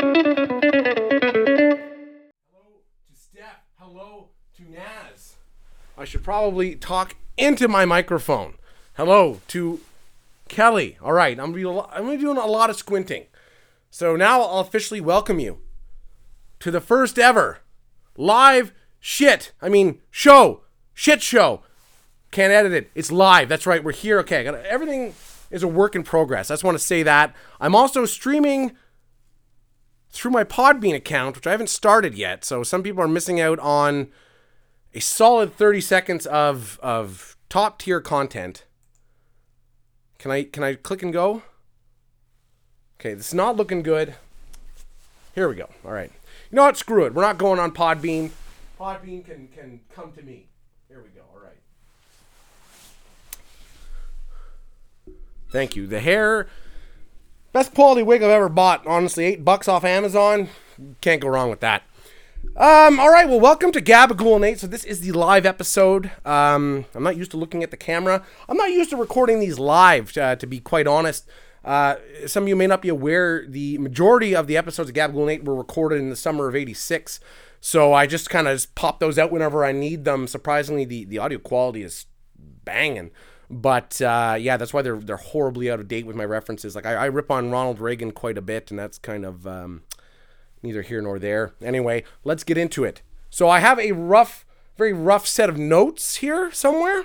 to Steph. Hello to Naz. I should probably talk into my microphone. Hello to Kelly. All right, I'm gonna, be I'm gonna be doing a lot of squinting. So now I'll officially welcome you to the first ever live shit. I mean, show. Shit show. Can't edit it. It's live. That's right. We're here. Okay. Everything is a work in progress. I just want to say that. I'm also streaming through my Podbean account, which I haven't started yet. So some people are missing out on a solid 30 seconds of of top tier content. Can I can I click and go? Okay, this is not looking good. Here we go. All right. You know what? Screw it. We're not going on Podbean. Podbean can can come to me. Here we go. All right. Thank you. The hair, best quality wig I've ever bought. Honestly, eight bucks off Amazon. Can't go wrong with that. Um, all right, well, welcome to Gabagool Nate. So this is the live episode. Um, I'm not used to looking at the camera. I'm not used to recording these live, uh, to be quite honest. Uh, some of you may not be aware, the majority of the episodes of Gabagool Nate were recorded in the summer of '86. So I just kind of pop those out whenever I need them. Surprisingly, the, the audio quality is banging. But uh, yeah, that's why they're they're horribly out of date with my references. Like I, I rip on Ronald Reagan quite a bit, and that's kind of um, neither here nor there. Anyway, let's get into it. So I have a rough, very rough set of notes here somewhere.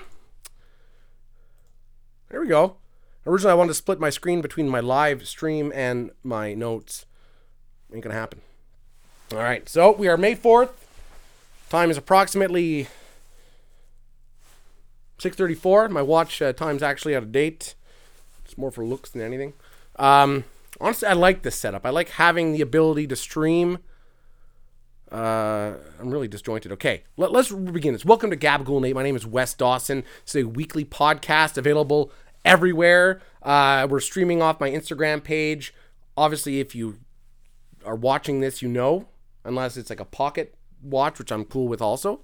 There we go. Originally, I wanted to split my screen between my live stream and my notes. Ain't gonna happen. All right, so we are May 4th. Time is approximately 6:34. My watch uh, time's actually out of date. It's more for looks than anything. Um, honestly, I like this setup. I like having the ability to stream. Uh, I'm really disjointed. Okay, let, us begin this. Welcome to Gabagool Nate. My name is Wes Dawson. It's a weekly podcast available everywhere. Uh, we're streaming off my Instagram page. Obviously, if you are watching this, you know, unless it's like a pocket watch, which I'm cool with also.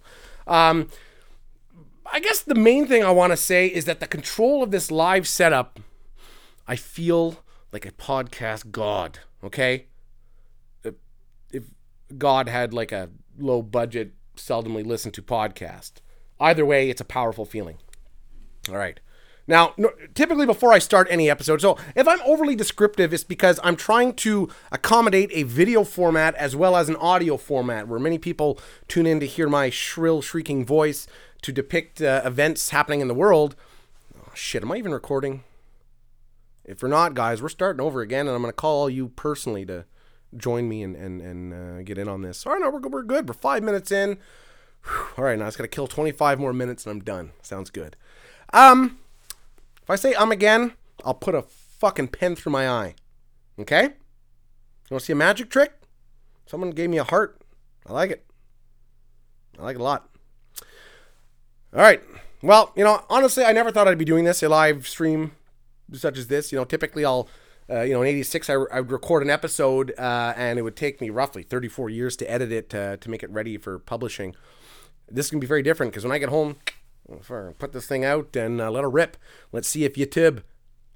Um, I guess the main thing I want to say is that the control of this live setup, I feel like a podcast god. Okay, if, if God had like a low budget, seldomly listened to podcast, either way, it's a powerful feeling. All right. Now, no, typically before I start any episode, so if I'm overly descriptive, it's because I'm trying to accommodate a video format as well as an audio format where many people tune in to hear my shrill, shrieking voice to depict uh, events happening in the world. Oh, shit, am I even recording? If we're not, guys, we're starting over again, and I'm going to call you personally to join me and, and, and uh, get in on this. All right, no, we're, we're good. We're five minutes in. Whew. All right, now it's got to kill 25 more minutes and I'm done. Sounds good. Um, if I say um again, I'll put a fucking pen through my eye. Okay? You want to see a magic trick? Someone gave me a heart. I like it. I like it a lot. All right. Well, you know, honestly, I never thought I'd be doing this, a live stream such as this. You know, typically I'll, uh, you know, in 86, I, I would record an episode uh, and it would take me roughly 34 years to edit it to, to make it ready for publishing. This can be very different because when I get home, put this thing out and uh, let it rip. Let's see if YouTube.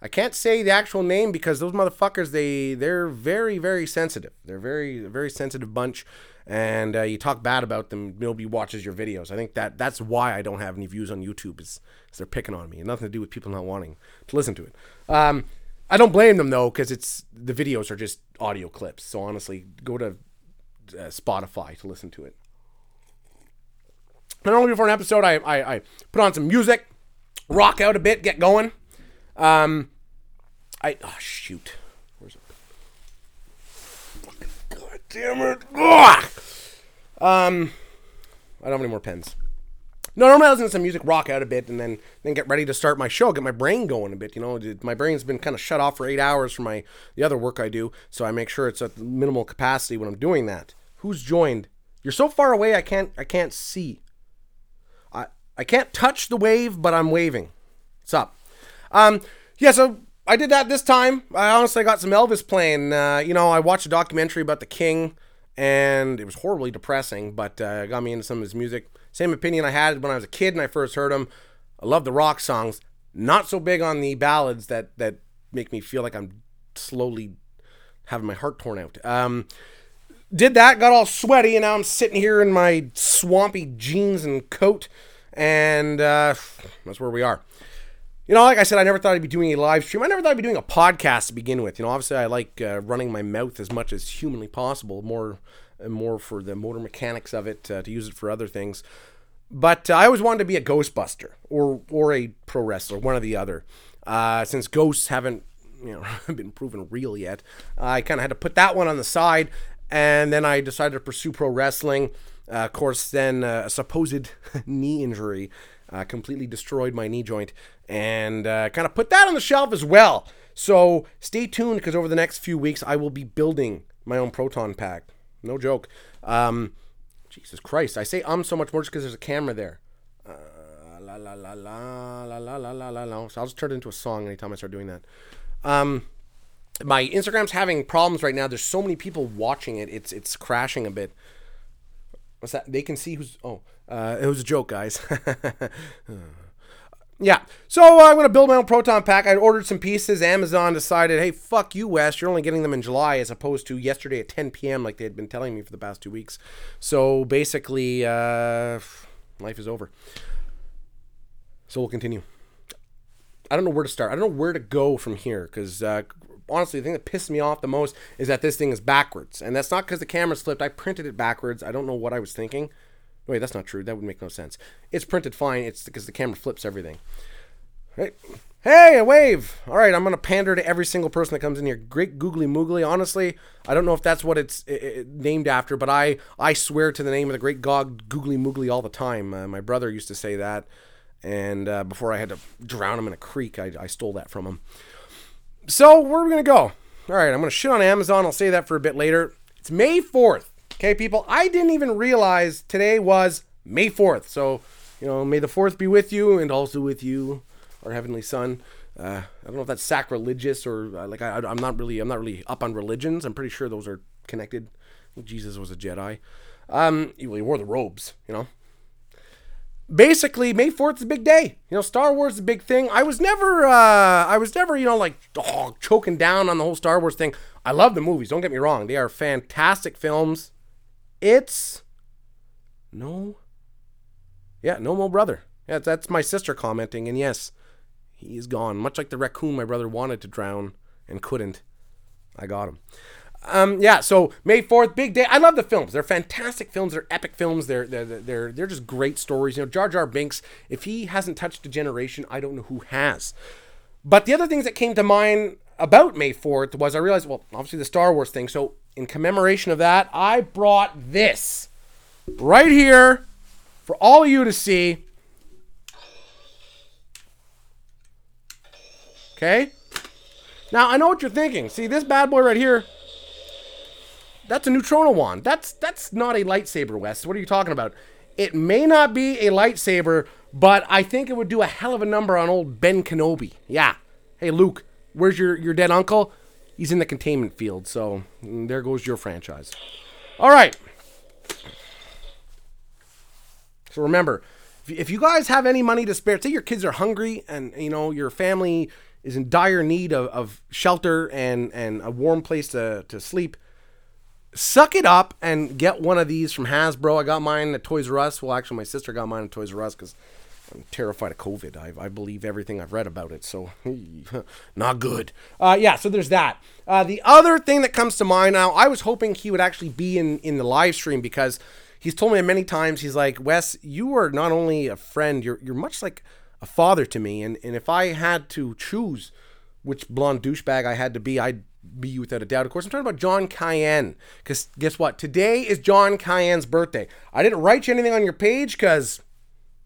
I can't say the actual name because those motherfuckers they they're very very sensitive. They're very very sensitive bunch, and uh, you talk bad about them, nobody watches your videos. I think that that's why I don't have any views on YouTube is, is they're picking on me. And nothing to do with people not wanting to listen to it. Um, I don't blame them though because it's the videos are just audio clips. So honestly, go to uh, Spotify to listen to it. Normally before an episode, I, I, I put on some music, rock out a bit, get going. Um, I oh shoot, where's it? God damn it! Ugh! Um, I don't have any more pens. No, normally I listen to some music, rock out a bit, and then then get ready to start my show, get my brain going a bit. You know, my brain's been kind of shut off for eight hours from my the other work I do, so I make sure it's at minimal capacity when I'm doing that. Who's joined? You're so far away, I can't I can't see. I I can't touch the wave, but I'm waving. What's up? Um, yeah, so I did that this time. I honestly got some Elvis playing. Uh, you know, I watched a documentary about the King, and it was horribly depressing, but uh, got me into some of his music. Same opinion I had when I was a kid and I first heard him. I love the rock songs. Not so big on the ballads that that make me feel like I'm slowly having my heart torn out. Um, did that, got all sweaty, and now I'm sitting here in my swampy jeans and coat, and uh, that's where we are. You know, like I said, I never thought I'd be doing a live stream. I never thought I'd be doing a podcast to begin with. You know, obviously, I like uh, running my mouth as much as humanly possible, more more for the motor mechanics of it, uh, to use it for other things. But uh, I always wanted to be a Ghostbuster or or a pro wrestler, one or the other. Uh, since ghosts haven't you know been proven real yet, I kind of had to put that one on the side, and then I decided to pursue pro wrestling. Uh, of course, then uh, a supposed knee injury completely destroyed my knee joint, and uh, kind of put that on the shelf as well. So stay tuned because over the next few weeks I will be building my own proton pack. No joke. Um, Jesus Christ, I say um so much more just because there's a camera there. Uh, la la la la la la la la la la. So I'll just turn it into a song anytime I start doing that. Um, my Instagram's having problems right now. There's so many people watching it. It's it's crashing a bit. What's that? They can see who's. Oh, uh, it was a joke, guys. yeah. So uh, I'm gonna build my own proton pack. I ordered some pieces. Amazon decided, hey, fuck you, Wes. You're only getting them in July as opposed to yesterday at 10 p.m. like they had been telling me for the past two weeks. So basically, uh, life is over. So we'll continue. I don't know where to start. I don't know where to go from here because uh, honestly, the thing that pissed me off the most is that this thing is backwards, and that's not because the camera's flipped. I printed it backwards. I don't know what I was thinking. Wait, that's not true. That would make no sense. It's printed fine. It's because the camera flips everything. Right. Hey, a wave. All right, I'm gonna pander to every single person that comes in here. Great googly moogly. Honestly, I don't know if that's what it's it, it, named after, but I I swear to the name of the great god googly moogly all the time. Uh, my brother used to say that, and uh, before I had to drown him in a creek, I, I stole that from him. So where are we gonna go? All right, I'm gonna shit on Amazon. I'll say that for a bit later. It's May 4th. Okay, people. I didn't even realize today was May 4th. So you know, may the 4th be with you and also with you our heavenly son. Uh, I don't know if that's sacrilegious or uh, like I, am not really I'm not really up on religions. I'm pretty sure those are connected. Jesus was a Jedi. Um, he wore the robes, you know. Basically, May Fourth is a big day. You know, Star Wars is a big thing. I was never, uh, I was never, you know, like oh, choking down on the whole Star Wars thing. I love the movies. Don't get me wrong; they are fantastic films. It's no, yeah, no more brother. Yeah, that's my sister commenting, and yes, he is gone. Much like the raccoon my brother wanted to drown and couldn't. I got him. Um, yeah, so May 4th, big day. I love the films. They're fantastic films. They're epic films. They're, they're, they're, they're just great stories. You know, Jar Jar Binks, if he hasn't touched a generation, I don't know who has. But the other things that came to mind about May 4th was I realized, well, obviously the Star Wars thing. So in commemoration of that, I brought this right here for all of you to see. Okay? Now, I know what you're thinking. See, this bad boy right here, that's a neutrona wand. That's that's not a lightsaber, Wes. What are you talking about? It may not be a lightsaber, but I think it would do a hell of a number on old Ben Kenobi. Yeah. Hey, Luke, where's your, your dead uncle? He's in the containment field, so there goes your franchise. All right. So remember, if you guys have any money to spare, say your kids are hungry and you know your family is in dire need of, of shelter and, and a warm place to, to sleep, suck it up and get one of these from Hasbro. I got mine at Toys R Us. Well, actually, my sister got mine at Toys R Us because I'm terrified of COVID. I, I believe everything I've read about it, so not good. Uh, yeah, so there's that. Uh, the other thing that comes to mind now, I was hoping he would actually be in, in the live stream because he's told me many times, he's like, Wes, you are not only a friend, you're, you're much like a father to me. And, and if I had to choose which blonde douchebag I had to be, I'd be you without a doubt. Of course, I'm talking about John Cayenne. Because guess what? Today is John Cayenne's birthday. I didn't write you anything on your page because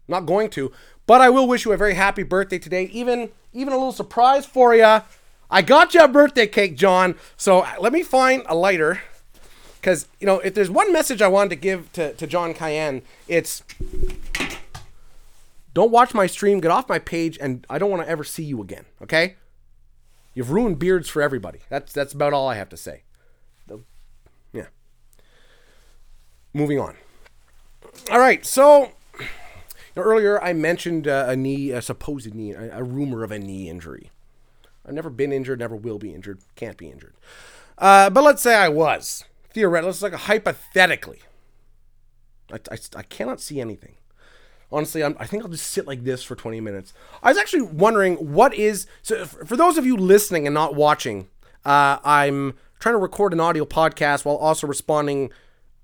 not going to. But I will wish you a very happy birthday today. Even even a little surprise for you. I got you a birthday cake, John. So uh, let me find a lighter. Because, you know, if there's one message I wanted to give to, to John Cayenne, it's don't watch my stream, get off my page, and I don't want to ever see you again. Okay? You've ruined beards for everybody. That's that's about all I have to say. Yeah. Moving on. All right. So know, earlier I mentioned uh, a knee, a supposed knee, a, a, rumor of a knee injury. I've never been injured, never will be injured, can't be injured. Uh, but let's say I was. Theoretically, let's like hypothetically. I, I, I cannot see anything. Honestly, I'm, i think I'll just sit like this for 20 minutes. I was actually wondering what is. So, for those of you listening and not watching, uh, I'm trying to record an audio podcast while also responding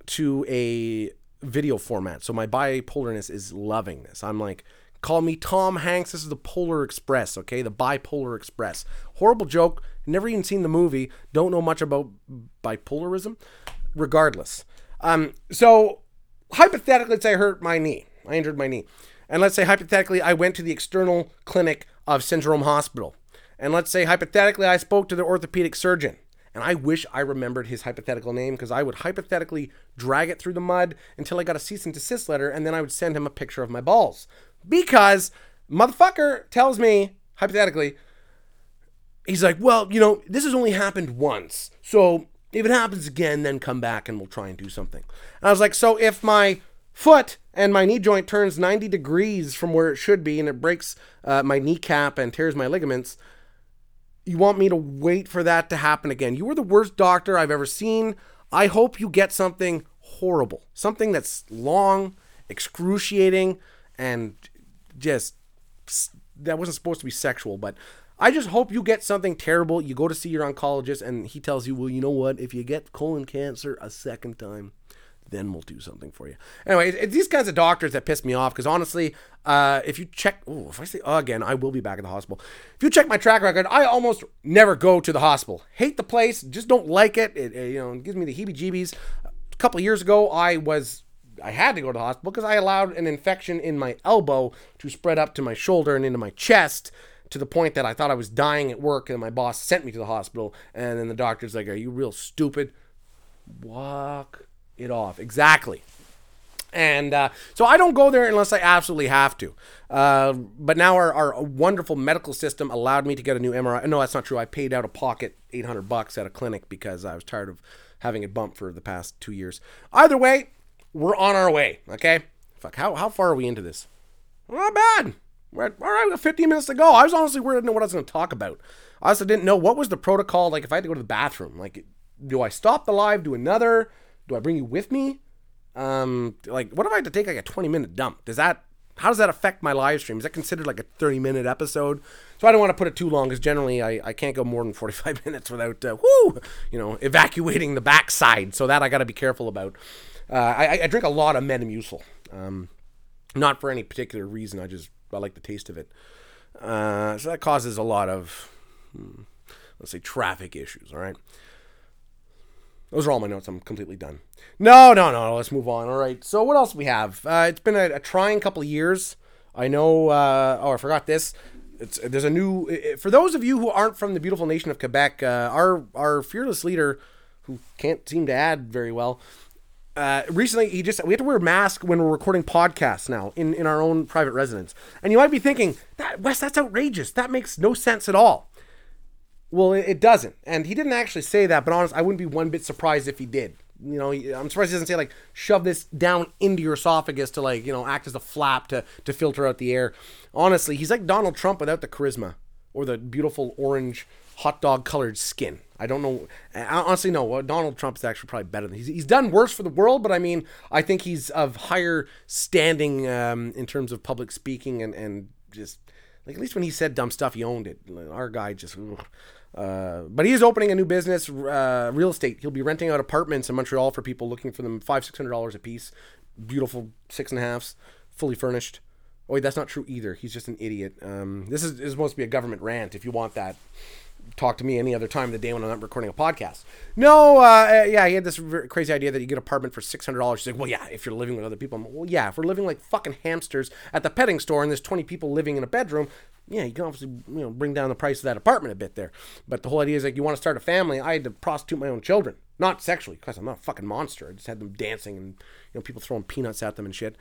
to a video format. So, my bipolarness is loving this. I'm like, call me Tom Hanks. This is the Polar Express, okay? The Bipolar Express. Horrible joke. Never even seen the movie. Don't know much about bipolarism. Regardless. Um, so, hypothetically, let's say I hurt my knee. I injured my knee. And let's say hypothetically I went to the external clinic of Syndrome Hospital. And let's say hypothetically I spoke to the orthopedic surgeon. And I wish I remembered his hypothetical name because I would hypothetically drag it through the mud until I got a cease and desist letter and then I would send him a picture of my balls. Because motherfucker tells me, hypothetically, he's like, well, you know, this has only happened once. So if it happens again, then come back and we'll try and do something. And I was like, so if my foot and my knee joint turns 90 degrees from where it should be and it breaks uh, my kneecap and tears my ligaments, you want me to wait for that to happen again. You are the worst doctor I've ever seen. I hope you get something horrible, something that's long, excruciating, and just that wasn't supposed to be sexual, but I just hope you get something terrible. You go to see your oncologist, and he tells you, well, you know what? If you get colon cancer a second time, then we'll do something for you. Anyway, these kinds of doctors that piss me off because honestly, uh, if you check, oh, if I say oh, again, I will be back at the hospital. If you check my track record, I almost never go to the hospital. Hate the place, just don't like it. It, it you know gives me the heebie-jeebies. A couple years ago, I was I had to go to the hospital because I allowed an infection in my elbow to spread up to my shoulder and into my chest to the point that I thought I was dying at work and my boss sent me to the hospital and then the doctor's like, "Are you real stupid?" Walk it off. Exactly. And uh, so I don't go there unless I absolutely have to. Uh, but now our, our wonderful medical system allowed me to get a new MRI. No, that's not true. I paid out of pocket 800 bucks at a clinic because I was tired of having it bumped for the past two years. Either way, we're on our way. Okay. Fuck. How, how far are we into this? Not bad. We're at, all right, we got 15 minutes to go. I was honestly worried to know what I was going to talk about. I also didn't know what was the protocol. Like if I had to go to the bathroom, like do I stop the live, do another? Do I bring you with me? Um, like, what if I had to take like a 20 minute dump? Does that, how does that affect my live stream? Is that considered like a 30 minute episode? So I don't want to put it too long because generally I, I can't go more than 45 minutes without, uh, whoo, you know, evacuating the backside. So that I got to be careful about. Uh, I, I, drink a lot of Metamucil. Um, not for any particular reason. I just, I like the taste of it. Uh, so that causes a lot of, hmm, let's say, traffic issues. All right. Those are all my notes. I'm completely done. No, no, no. Let's move on. All right. So what else we have? Uh, it's been a, a, trying couple of years. I know. Uh, oh, I forgot this. It's there's a new. For those of you who aren't from the beautiful nation of Quebec, uh, our our fearless leader, who can't seem to add very well, uh, recently he just we have to wear a mask when we're recording podcasts now in in our own private residence. And you might be thinking that Wes, that's outrageous. That makes no sense at all. Well, it doesn't, and he didn't actually say that. But honest, I wouldn't be one bit surprised if he did. You know, I'm surprised he doesn't say like shove this down into your esophagus to like you know act as a flap to to filter out the air. Honestly, he's like Donald Trump without the charisma or the beautiful orange hot dog colored skin. I don't know. I honestly, no. Donald Trump is actually probably better than he's. He's done worse for the world, but I mean, I think he's of higher standing um, in terms of public speaking and and just like at least when he said dumb stuff, he owned it. Our guy just. Ugh. Uh, but he is opening a new business, uh, real estate. He'll be renting out apartments in Montreal for people looking for them five, six hundred dollars a piece. Beautiful six and a halfs, fully furnished. Oh, wait, that's not true either. He's just an idiot. Um, this is, is supposed to be a government rant. If you want that, talk to me any other time of the day when I'm not recording a podcast. No, uh, yeah, he had this crazy idea that you get an apartment for six hundred dollars. He's like, well, yeah, if you're living with other people. well, yeah, if we're living like fucking hamsters at the petting store and there's twenty people living in a bedroom, yeah, you can obviously you know bring down the price of that apartment a bit there. But the whole idea is like you want to start a family. I had to prostitute my own children, not sexually, because I'm not a fucking monster. I just had them dancing and you know people throwing peanuts at them and shit.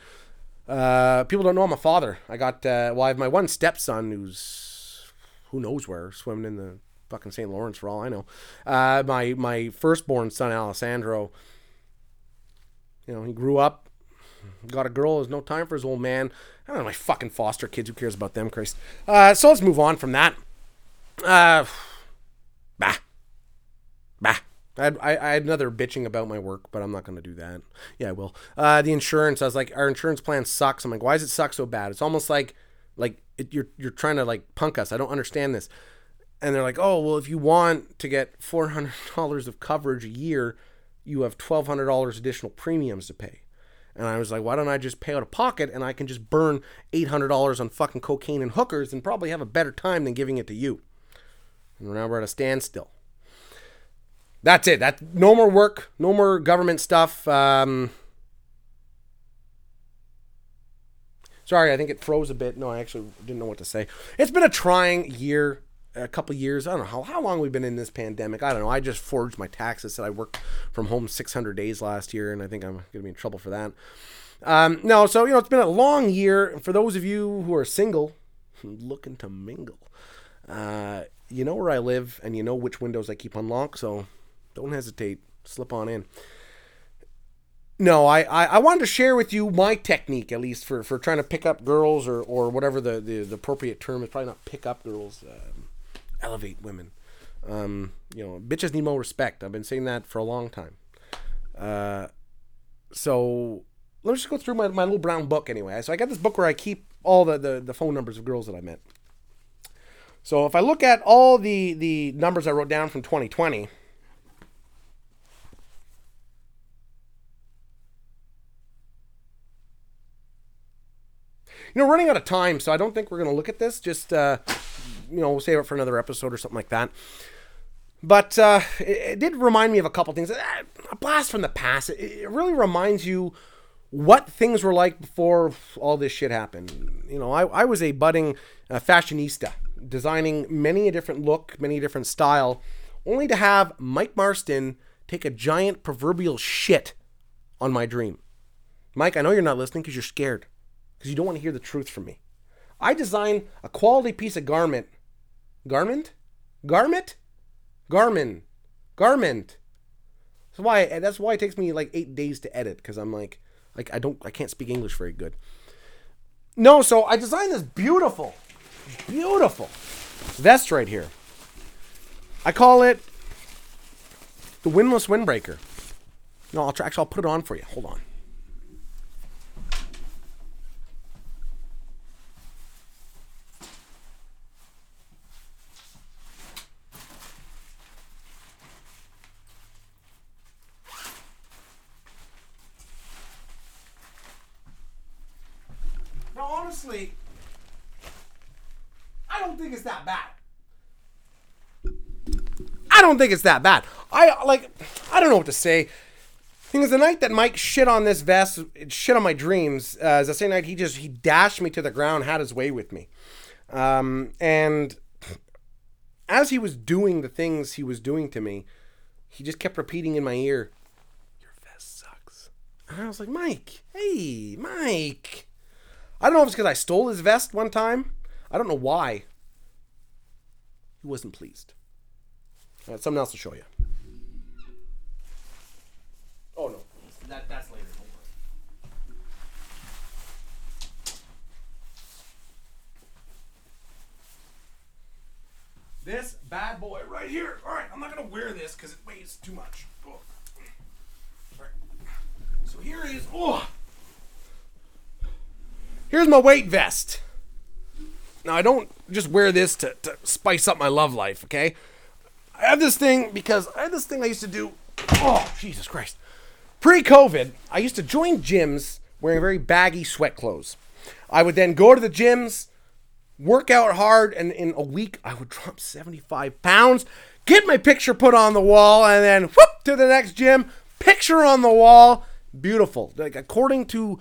Uh, people don't know I'm a father. I got uh, well, I have my one stepson who's who knows where swimming in the fucking St. Lawrence for all I know. Uh, my my firstborn son Alessandro. You know, he grew up, got a girl. There's no time for his old man. I don't know my fucking foster kids. Who cares about them, Christ? Uh, so let's move on from that. Uh, bah, bah. I I, I had another bitching about my work, but I'm not going to do that. Yeah, I will. Uh, the insurance, I was like, our insurance plan sucks. I'm like, why does it suck so bad? It's almost like, like it, you're you're trying to like punk us. I don't understand this. And they're like, oh well, if you want to get four hundred dollars of coverage a year, you have twelve hundred dollars additional premiums to pay. And I was like, why don't I just pay out of pocket and I can just burn eight hundred dollars on fucking cocaine and hookers and probably have a better time than giving it to you. And now we're at a standstill. That's it. That no more work, no more government stuff. Um, sorry, I think it froze a bit. No, I actually didn't know what to say. It's been a trying year, a couple years. I don't know how, how long we've been in this pandemic. I don't know. I just forged my taxes. Said I worked from home 600 days last year, and I think I'm going to be in trouble for that. Um, no, so you know it's been a long year. For those of you who are single, looking to mingle, uh, you know where I live, and you know which windows I keep unlocked. So don't hesitate. Slip on in. No, I, I, I, wanted to share with you my technique, at least for, for trying to pick up girls or, or whatever the, the, the appropriate term is. Probably not pick up girls, um, elevate women. Um, you know, bitches need more respect. I've been saying that for a long time. Uh, so let me just go through my, my little brown book anyway. So I got this book where I keep all the, the, the phone numbers of girls that I met. So if I look at all the, the numbers I wrote down from 2020, you know, running out of time, so I don't think we're going to look at this. Just, uh, you know, we'll save it for another episode or something like that. But uh, it, it, did remind me of a couple things. Uh, a blast from the past. It, it, really reminds you what things were like before all this shit happened. You know, I, I was a budding uh, fashionista, designing many a different look, many a different style, only to have Mike Marston take a giant proverbial shit on my dream. Mike, I know you're not listening because you're scared because you don't want to hear the truth from me. I design a quality piece of garment. Garment? Garment? Garment. Garment. That's why that's why it takes me like eight days to edit, because I'm like like I don't I can't speak English very good. No, so I designed this beautiful, beautiful vest right here. I call it the windless windbreaker. No, I'll try, actually I'll put it on for you. Hold on. honestly, I don't think it's that bad. I don't think it's that bad. I like, I don't know what to say. Thing is, the night that Mike shit on this vest, shit on my dreams, uh, is the same night he just he dashed me to the ground, had his way with me, um, and as he was doing the things he was doing to me, he just kept repeating in my ear, "Your vest sucks," and I was like, "Mike, hey, Mike." I don't know if it's because I stole his vest one time. I don't know why. He wasn't pleased. Something else to show you. Oh no, that, that's later. This bad boy right here. All right, I'm not gonna wear this because it weighs too much. Oh. All right. So here is. Oh. Here's my weight vest. Now, I don't just wear this to, to spice up my love life, okay? I have this thing because I have this thing I used to do. Oh, Jesus Christ. Pre COVID, I used to join gyms wearing very baggy sweat clothes. I would then go to the gyms, work out hard, and in a week, I would drop 75 pounds, get my picture put on the wall, and then whoop to the next gym, picture on the wall. Beautiful. Like, according to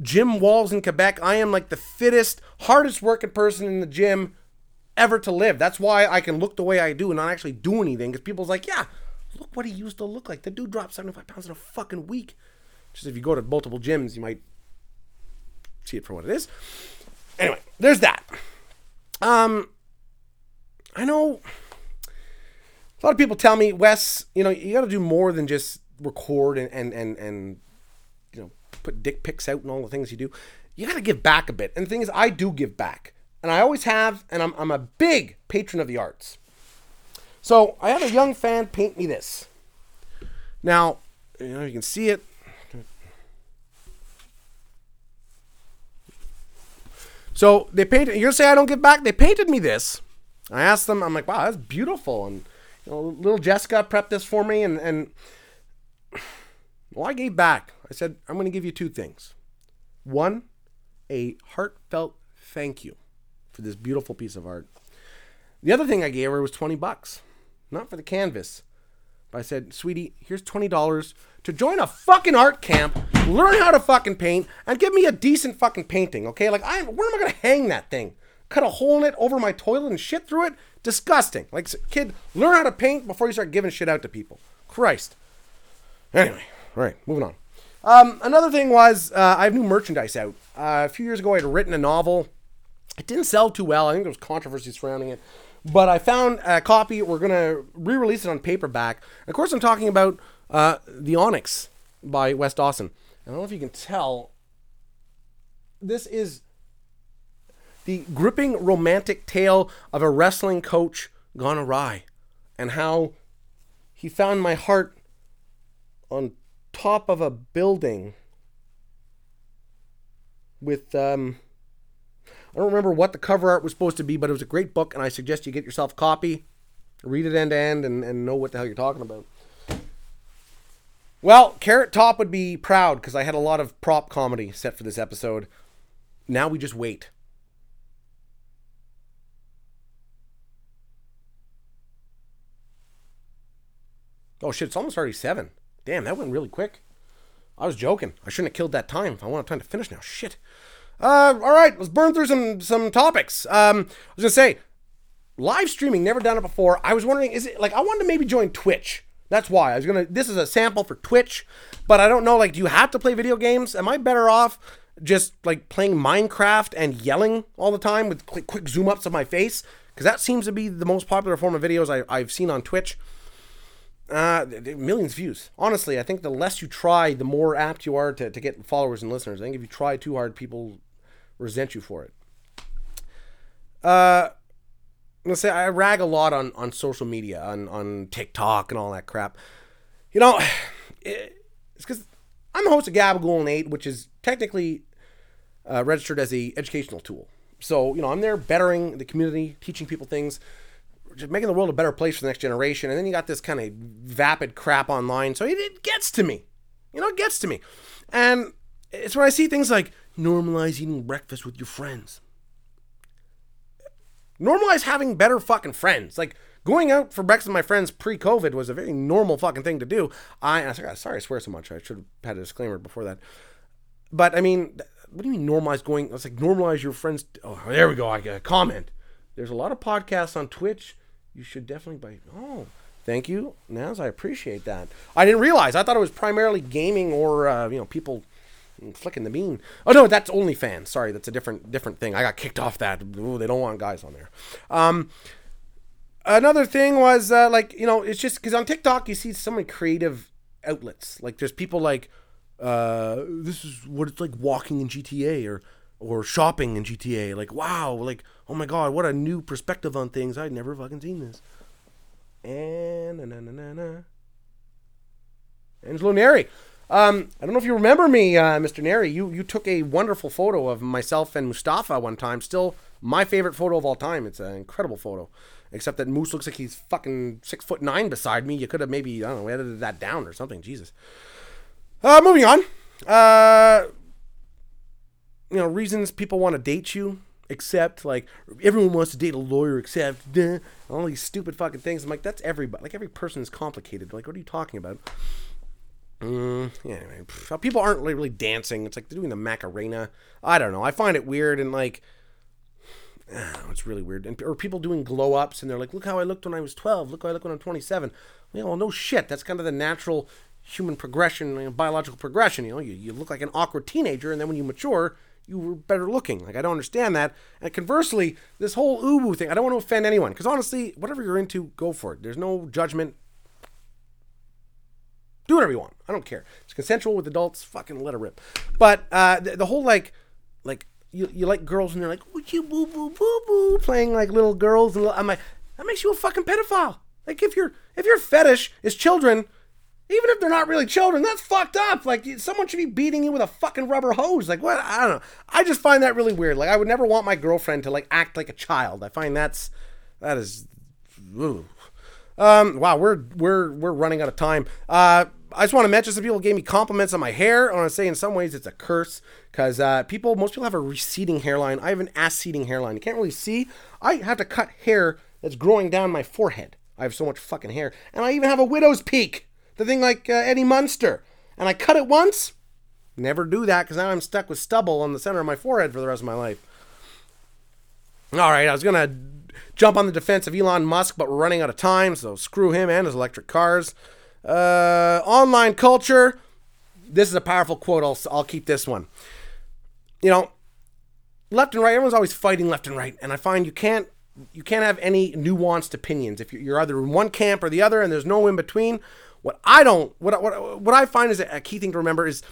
gym walls in Quebec, I am like the fittest, hardest working person in the gym ever to live. That's why I can look the way I do and not actually do anything. Because people's like, yeah, look what he used to look like. The dude dropped 75 pounds in a fucking week. Just if you go to multiple gyms, you might see it for what it is. Anyway, there's that. Um, I know a lot of people tell me, Wes, you know, you got to do more than just record and and and, and you know, put dick pics out and all the things you do. You got to give back a bit. And the thing is, I do give back. And I always have, and I'm, I'm a big patron of the arts. So I had a young fan paint me this. Now, you know, you can see it. So they painted. You're gonna say I don't give back? They painted me this. I asked them. I'm like, wow, that's beautiful. And you know, little Jessica prepped this for me, and and well, I gave back. I said I'm gonna give you two things. One, a heartfelt thank you for this beautiful piece of art. The other thing I gave her was 20 bucks, not for the canvas. But I said, sweetie, here's $20 to join a fucking art camp, learn how to fucking paint, and give me a decent fucking painting, okay? Like, I, where am I gonna hang that thing? Cut a hole in it over my toilet and shit through it? Disgusting. Like, kid, learn how to paint before you start giving shit out to people. Christ. Anyway, right, moving on. Um, another thing was uh, I have new merchandise out. Uh, a few years ago, I had written a novel. It didn't sell too well. I think there was controversy surrounding it. But I found a copy. We're going to re release it on paperback. Of course, I'm talking about uh, The Onyx by Wes Dawson. I don't know if you can tell. This is the gripping romantic tale of a wrestling coach gone awry and how he found my heart on top of a building with um I don't remember what the cover art was supposed to be, but it was a great book, and I suggest you get yourself a copy, read it end to end, and, and know what the hell you're talking about. Well, Carrot Top would be proud because I had a lot of prop comedy set for this episode. Now we just wait. Oh shit, it's almost already seven. Damn, that went really quick. I was joking. I shouldn't have killed that time. I want time to finish now. Shit. Uh, all right, let's burn through some some topics. Um, I was gonna say, live streaming. Never done it before. I was wondering, is it like I wanted to maybe join Twitch. That's why I was gonna. This is a sample for Twitch, but I don't know. Like, do you have to play video games? Am I better off just like playing Minecraft and yelling all the time with quick, quick zoom ups of my face? Because that seems to be the most popular form of videos I, I've seen on Twitch. Uh, millions of views. Honestly, I think the less you try, the more apt you are to, to get followers and listeners. I think if you try too hard, people resent you for it. Uh, let's say I rag a lot on, on social media, on, on TikTok and all that crap. You know, it's because I'm the host of Gabagool and 8, which is technically uh, registered as a educational tool. So, you know, I'm there bettering the community, teaching people things just making the world a better place for the next generation. And then you got this kind of vapid crap online. So it, it gets to me. You know, it gets to me. And it's when I see things like normalize eating breakfast with your friends. Normalize having better fucking friends. Like going out for breakfast with my friends pre-COVID was a very normal fucking thing to do. I sorry, I swear so much. I should have had a disclaimer before that. But I mean, what do you mean normalize going? It's like normalize your friends. Oh, there we go. I get a comment. There's a lot of podcasts on Twitch you should definitely buy. Oh, thank you, Naz. I appreciate that. I didn't realize. I thought it was primarily gaming or uh, you know people flicking the bean. Oh no, that's OnlyFans. Sorry, that's a different different thing. I got kicked off that. Ooh, they don't want guys on there. Um, another thing was uh, like you know it's just because on TikTok you see so many creative outlets. Like there's people like uh, this is what it's like walking in GTA or or shopping in GTA. Like wow, like oh my god, what a new perspective on things. I'd never fucking seen this. And na na na na. Angelo Neri. Um, I don't know if you remember me, uh, Mr. Neri. You you took a wonderful photo of myself and Mustafa one time. Still my favorite photo of all time. It's an incredible photo. Except that Moose looks like he's fucking six foot nine beside me. You could have maybe I don't know edited that down or something. Jesus. Uh, moving on. Uh, you know reasons people want to date you except like everyone wants to date a lawyer except duh, all these stupid fucking things. I'm like, that's everybody. Like every person is complicated. Like, what are you talking about? Mm, yeah, anyway, people aren't really, dancing. It's like they're doing the Macarena. I don't know. I find it weird and like, know, it's really weird. And or people doing glow ups and they're like, look how I looked when I was 12. Look how I look when I'm 27. Yeah, well, no shit. That's kind of the natural human progression, you know, biological progression. You know, you, you look like an awkward teenager, and then when you mature, you were better looking. Like I don't understand that. And conversely, this whole ubu thing, I don't want to offend anyone because honestly, whatever you're into, go for it. There's no judgment. Do whatever you want. I don't care. It's consensual with adults. Fucking let it rip. But uh, the, the whole like, like you, you like girls and they're like, would you boo boo boo boo playing like little girls and I'm like, that makes you a fucking pedophile. Like if your if your fetish is children, Even if they're not really children, that's fucked up. Like someone should be beating you with a fucking rubber hose. Like what? I don't know. I just find that really weird. Like I would never want my girlfriend to like act like a child. I find that's that is. Ugh. Um. Wow. We're we're we're running out of time. Uh. I just want to mention some people gave me compliments on my hair. I want to say in some ways it's a curse because uh, people, most people have a receding hairline. I have an ascending hairline. You can't really see. I have to cut hair that's growing down my forehead. I have so much fucking hair, and I even have a widow's peak the thing like uh, Eddie Munster. And I cut it once. Never do that because now I'm stuck with stubble on the center of my forehead for the rest of my life. All right, I was to jump on the defense of Elon Musk, but we're running out of time, so screw him and his electric cars. Uh, online culture. This is a powerful quote. I'll, I'll keep this one. You know, left and right, everyone's always fighting left and right. And I find you can't you can't have any nuanced opinions. If you're either in one camp or the other and there's no in between, what I don't, what what what I find is a key thing to remember is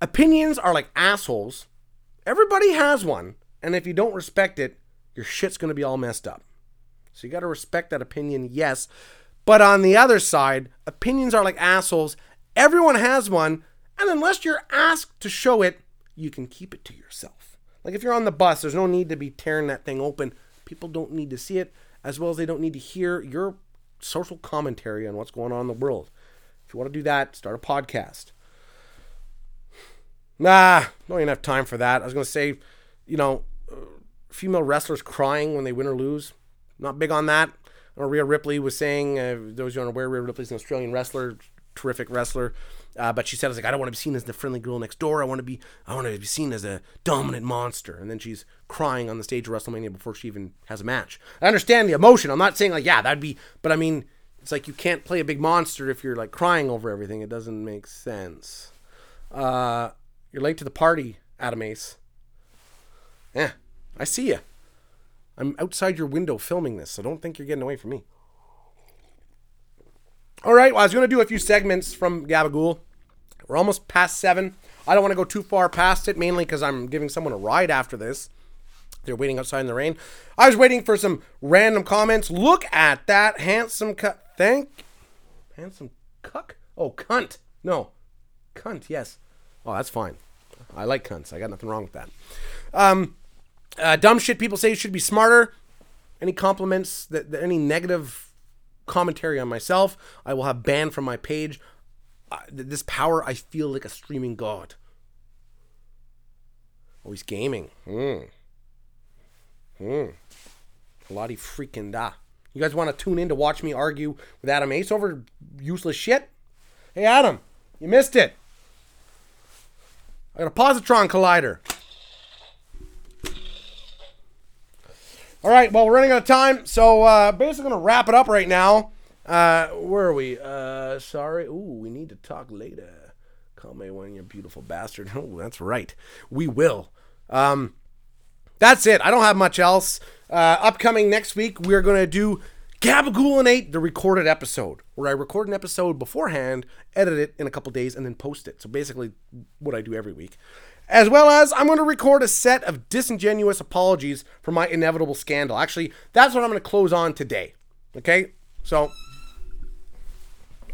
opinions are like assholes. Everybody has one, and if you don't respect it, your shit's gonna be all messed up. So you got to respect that opinion, yes. But on the other side, opinions are like assholes. Everyone has one, and unless you're asked to show it, you can keep it to yourself. Like if you're on the bus, there's no need to be tearing that thing open. People don't need to see it, as well as they don't need to hear your social commentary on what's going on in the world. If you want to do that, start a podcast. Nah, don't even have time for that. I was going to say, you know, uh, female wrestlers crying when they win or lose. Not big on that. Or Rhea Ripley was saying, uh, those who aren't aware, Rhea Ripley's an Australian wrestler, terrific wrestler. Uh, but she said, "I was like, I don't want to be seen as the friendly girl next door. I want to be, I want to be seen as a dominant monster." And then she's crying on the stage of WrestleMania before she even has a match. I understand the emotion. I'm not saying like, yeah, that'd be, but I mean, it's like you can't play a big monster if you're like crying over everything. It doesn't make sense. Uh, you're late to the party, Adam Ace. Yeah, I see you. I'm outside your window filming this, so don't think you're getting away from me. All right, well, I was going to do a few segments from Gabagool. We're almost past seven. I don't want to go too far past it, mainly because I'm giving someone a ride after this. They're waiting outside in the rain. I was waiting for some random comments. Look at that handsome cut. Thank. Handsome cuck? Oh, cunt. No. Cunt, yes. Oh, that's fine. I like cunts. I got nothing wrong with that. Um, uh, dumb shit people say you should be smarter. Any compliments, that, that any negative commentary on myself, I will have banned from my page. Uh, this power, I feel like a streaming god. Oh, he's gaming. Hmm. Hmm. Lottie freaking da. You guys want to tune in to watch me argue with Adam Ace over useless shit? Hey, Adam, you missed it. I got a positron collider. All right, well, we're running out of time, so uh, basically going to wrap it up right now. Uh, where are we? Uh, sorry. Ooh, we need to talk later. Call me when you're beautiful bastard. Oh, that's right. We will. Um, that's it. I don't have much else. Uh, upcoming next week, we're going to do Gabagool and 8, the recorded episode, where I record an episode beforehand, edit it in a couple days, and then post it. So basically, what I do every week. As well as, I'm going to record a set of disingenuous apologies for my inevitable scandal. Actually, that's what I'm going to close on today. Okay? So,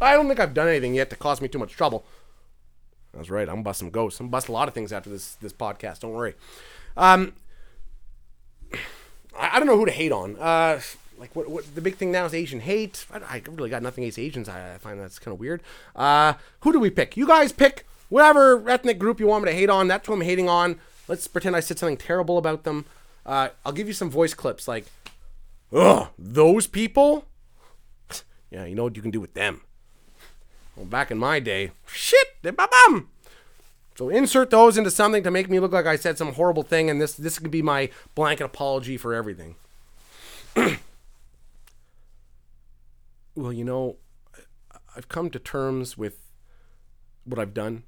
I don't think I've done anything yet to cause me too much trouble. That's right. I'm gonna bust some ghosts. I'm gonna bust a lot of things after this this podcast. Don't worry. Um, I, I don't know who to hate on. Uh, like what, what the big thing now is Asian hate. I, I really got nothing against Asians. I, I find that's kind of weird. Uh, who do we pick? You guys pick whatever ethnic group you want me to hate on. That's what I'm hating on. Let's pretend I said something terrible about them. Uh, I'll give you some voice clips like, "Ugh, those people." yeah, you know what you can do with them. Well, back in my day, shit, bum. So insert those into something to make me look like I said some horrible thing, and this this could be my blanket apology for everything. well, you know, I've come to terms with what I've done,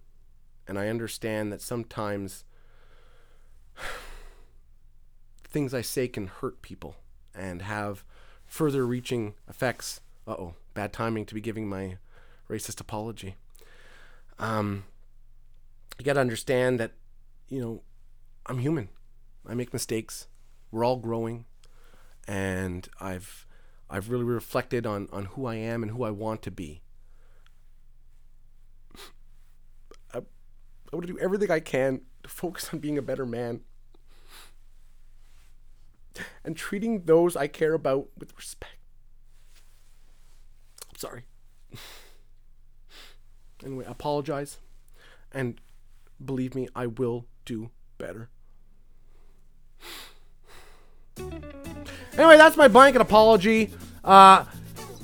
and I understand that sometimes things I say can hurt people and have further reaching effects. Uh oh, bad timing to be giving my racist apology. Um, you got to understand that, you know, I'm human. I make mistakes. We're all growing, and I've I've really reflected on on who I am and who I want to be. I want to do everything I can to focus on being a better man and treating those I care about with respect. I'm sorry. anyway, I apologize. And believe me, I will do better. Anyway, that's my blanket apology. Uh,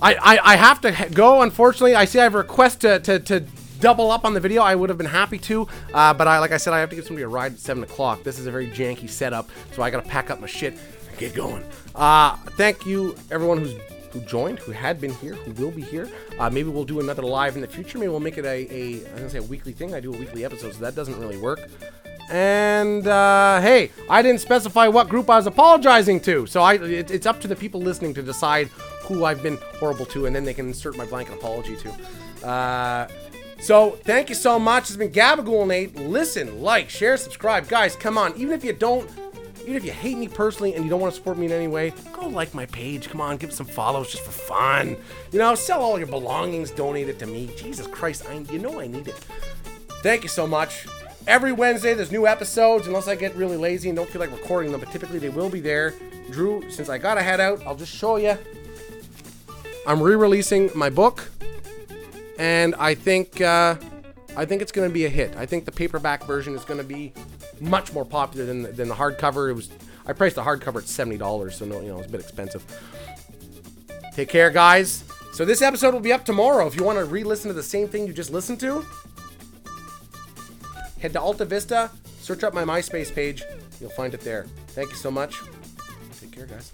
I, I, I have to go, unfortunately. I see I have a request to, to, to double up on the video. I would have been happy to, uh, but I, like I said, I have to give somebody a ride at 7 o'clock. This is a very janky setup, so I got to pack up my shit and get going. Uh, thank you, everyone who's who joined, who had been here, who will be here. Uh, maybe we'll do another live in the future. Maybe we'll make it a, a I'm gonna say a weekly thing. I do a weekly episode, so that doesn't really work. And uh, hey, I didn't specify what group I was apologizing to, so I it, it's up to the people listening to decide who I've been horrible to, and then they can insert my blanket apology to. Uh, so thank you so much. It's been Gabagool Nate. Listen, like, share, subscribe, guys. Come on, even if you don't even if you hate me personally and you don't want to support me in any way, go like my page. Come on, give it some follows just for fun. You know, sell all your belongings, donate it to me. Jesus Christ, I you know I need it. Thank you so much. Every Wednesday there's new episodes, unless I get really lazy and don't feel like recording them, but typically they will be there. Drew, since I gotta head out, I'll just show you. I'm re-releasing my book, and I think uh, I think it's gonna be a hit. I think the paperback version is gonna be much more popular than the, than the hardcover. It was I priced the hardcover at seventy dollars, so no, you know it's a bit expensive. Take care, guys. So this episode will be up tomorrow. If you want to re-listen to the same thing you just listened to, head to Alta Vista, search up my MySpace page. You'll find it there. Thank you so much. Take care, guys.